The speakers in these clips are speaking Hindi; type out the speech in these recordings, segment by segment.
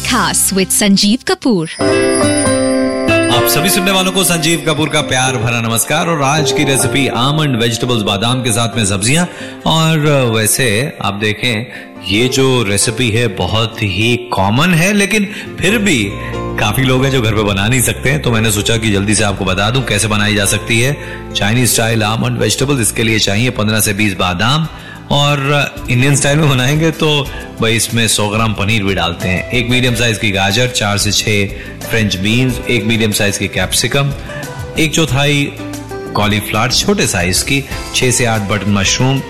खास विद संजीव कपूर। आप सभी सुनने वालों को संजीव कपूर का प्यार भरा नमस्कार और आज की रेसिपी आमंड वेजिटेबल्स बादाम के साथ में सब्ज़ियाँ। और वैसे आप देखें, ये जो रेसिपी है बहुत ही कॉमन है, लेकिन फिर भी काफ़ी लोग हैं जो घर पे बना नहीं सकते हैं तो मैंने सोचा कि जल्दी से आपको बता दूँ कैसे बनाई जा सकती है। चाइनीज़ स्टाइल आमंड वेजिटेबल्स इसके लिए चाहिए 15 से 20 बादाम। और इंडियन स्टाइल में बनाएँगे तो भाई इसमें 100 ग्राम पनीर भी डालते हैं। एक मीडियम साइज़ की गाजर, चार से छह फ्रेंच बीन्स एक मीडियम साइज़ की कैप्सिकम एक चौथाई कॉलीफ्लावर छोटे साइज़ की, छह से आठ बटन मशरूम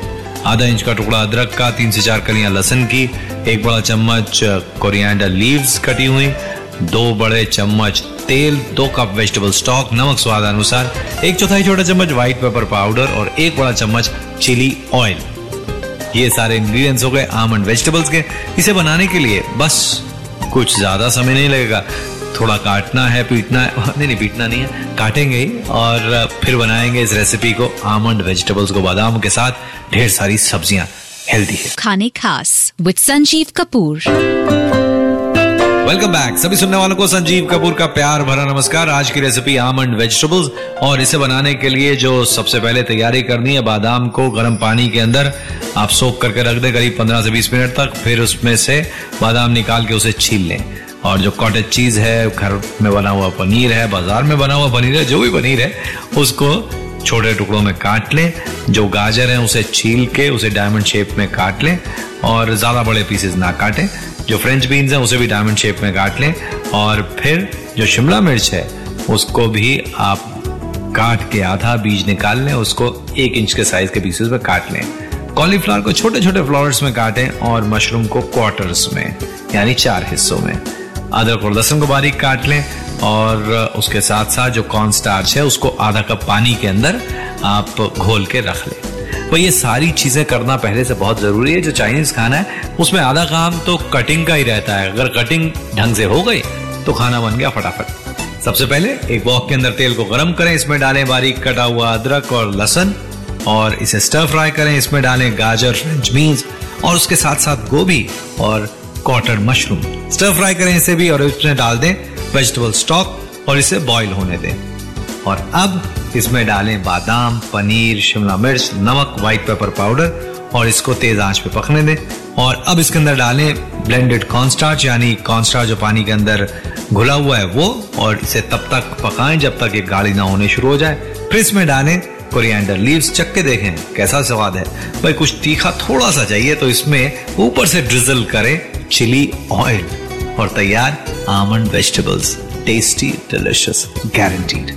आधा इंच का टुकड़ा अदरक का, तीन से चार कलियाँ लहसन की, एक बड़ा चम्मच कोरिएंडर लीव्स कटी हुई, दो बड़े चम्मच तेल, दो कप वेजिटेबल स्टॉक नमक स्वाद अनुसार, एक चौथाई छोटा चम्मच व्हाइट पेपर पाउडर और एक बड़ा चम्मच चिली ऑयल ये सारे इंग्रेडिएंट्स हो गए आमंड वेजिटेबल्स के। इसे बनाने के लिए बस कुछ ज़्यादा समय नहीं लगेगा। थोड़ा काटना है, पीटना है। नहीं नहीं, पीटना नहीं है। काटेंगे ही और फिर बनाएँगे इस रेसिपी को आमंड वेजिटेबल्स को बादाम के साथ। ढेर सारी सब्ज़ियाँ हेल्दी है। खाने खास with Sanjeev Kapoor. Welcome back सभी सुनने वालों को संजीव कपूर का प्यार भरा नमस्कार। आज की रेसिपी आमंड वेजिटेबल्स और इसे बनाने के लिए जो सबसे पहले तैयारी करनी है, बादाम को गर्म पानी के अंदर आप सोख करके रख दें, करीब 15 से 20 मिनट तक, फिर उसमें से बादाम निकाल के उसे छील लें। और जो कॉटेज चीज़ है, घर में बना हुआ पनीर है, बाज़ार में बना हुआ पनीर है, जो भी पनीर है, उसको छोटे टुकड़ों में काट लें। जो गाजर है, उसे छील के उसे डायमंड शेप में काट लें और ज़्यादा बड़े पीसेस ना काटें। जो फ्रेंच बीन्स हैं, उसे भी डायमंड शेप में काट लें और फिर जो शिमला मिर्च है, उसको भी आप काट के आधा बीज निकाल लें, उसको एक इंच के साइज़ के पीसेस में काट लें। कॉलीफ्लावर को छोटे छोटे फ्लावर्स में काटें और मशरूम को क्वार्टर्स में, यानी चार हिस्सों में। अदरक और लहसुन को बारीक काट लें और उसके साथ साथ जो कॉर्न स्टार्च है, उसको आधा कप पानी के अंदर आप घोल के रख लें। तो ये सारी चीज़ें करना पहले से बहुत ज़रूरी है। जो चाइनीज़ खाना है, उसमें आधा काम तो कटिंग का ही रहता है। अगर कटिंग ढंग से हो गई तो खाना बन गया फटाफट। सबसे पहले एक वॉक के अंदर तेल को गर्म करें। इसमें डालें बारीक कटा हुआ अदरक और लहसन और इसे स्टर फ्राई करें। इसमें डालें गाजर फ्रेंच बीन्स और उसके साथ साथ गोभी और क्वार्टर मशरूम स्टर फ्राई करें इसे भी और इसमें डाल दें वेजिटेबल स्टॉक और इसे बॉईल होने दें। और अब इसमें डालें बादाम, पनीर, शिमला मिर्च, नमक व्हाइट पेपर पाउडर और इसको तेज आँच पे पकने दें। और अब इसके अंदर डालें ब्लेंडेड कॉर्नस्टार्च यानी कॉर्नस्टार्च जो पानी के अंदर घुला हुआ है वो, और इसे तब तक पकाएँ जब तक ये गाढ़ी ना होने शुरू हो जाए। फिर इसमें डालें कोरिएंडर लीव्स चक्के देखें, कैसा स्वाद है। भाई, कुछ तीखा थोड़ा सा चाहिए तो इसमें ऊपर से ड्रिजल करें चिली ऑयल और तैयार almond vegetables tasty delicious guaranteed